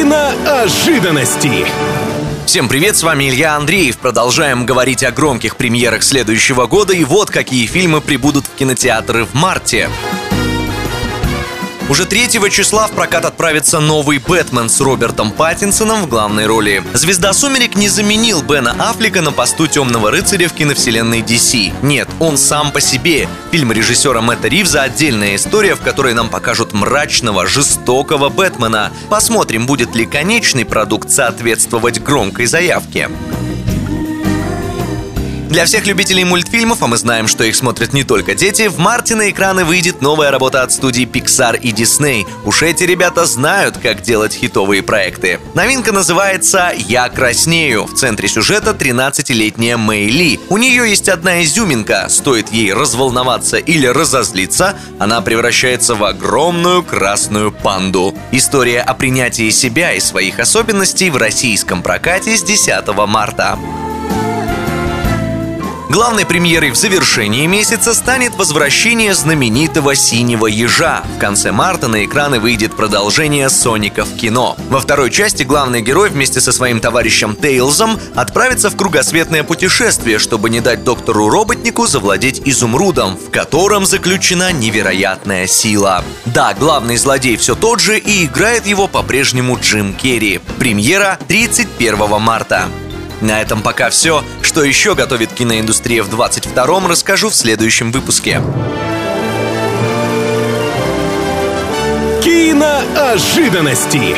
Киноожиданности. Всем привет, с вами Илья Андреев. Продолжаем говорить о громких премьерах следующего года и вот какие фильмы прибудут в кинотеатры в марте. Уже 3 числа в прокат отправится новый «Бэтмен» с Робертом Паттинсоном в главной роли. Звезда «Сумерек» не заменил Бена Аффлека на посту темного рыцаря в киновселенной DC. Нет, он сам по себе. Фильм режиссера Мэтта Ривза – отдельная история, в которой нам покажут мрачного, жестокого Бэтмена. Посмотрим, будет ли конечный продукт соответствовать громкой заявке. Для всех любителей мультфильмов, а мы знаем, что их смотрят не только дети, в марте на экраны выйдет новая работа от студии Pixar и Disney. Уж эти ребята знают, как делать хитовые проекты. Новинка называется «Я краснею». В центре сюжета 13-летняя Мэй Ли. У нее есть одна изюминка. Стоит ей разволноваться или разозлиться, она превращается в огромную красную панду. История о принятии себя и своих особенностей в российском прокате с 10 марта. Главной премьерой в завершении месяца станет возвращение знаменитого «Синего ежа». В конце марта на экраны выйдет продолжение «Соника в кино». Во второй части главный герой вместе со своим товарищем Тейлзом отправится в кругосветное путешествие, чтобы не дать доктору-роботнику завладеть изумрудом, в котором заключена невероятная сила. Да, главный злодей все тот же и играет его по-прежнему Джим Керри. Премьера 31 марта. На этом пока все. Что еще готовит киноиндустрия в 22-м, расскажу в следующем выпуске. Киноожиданности.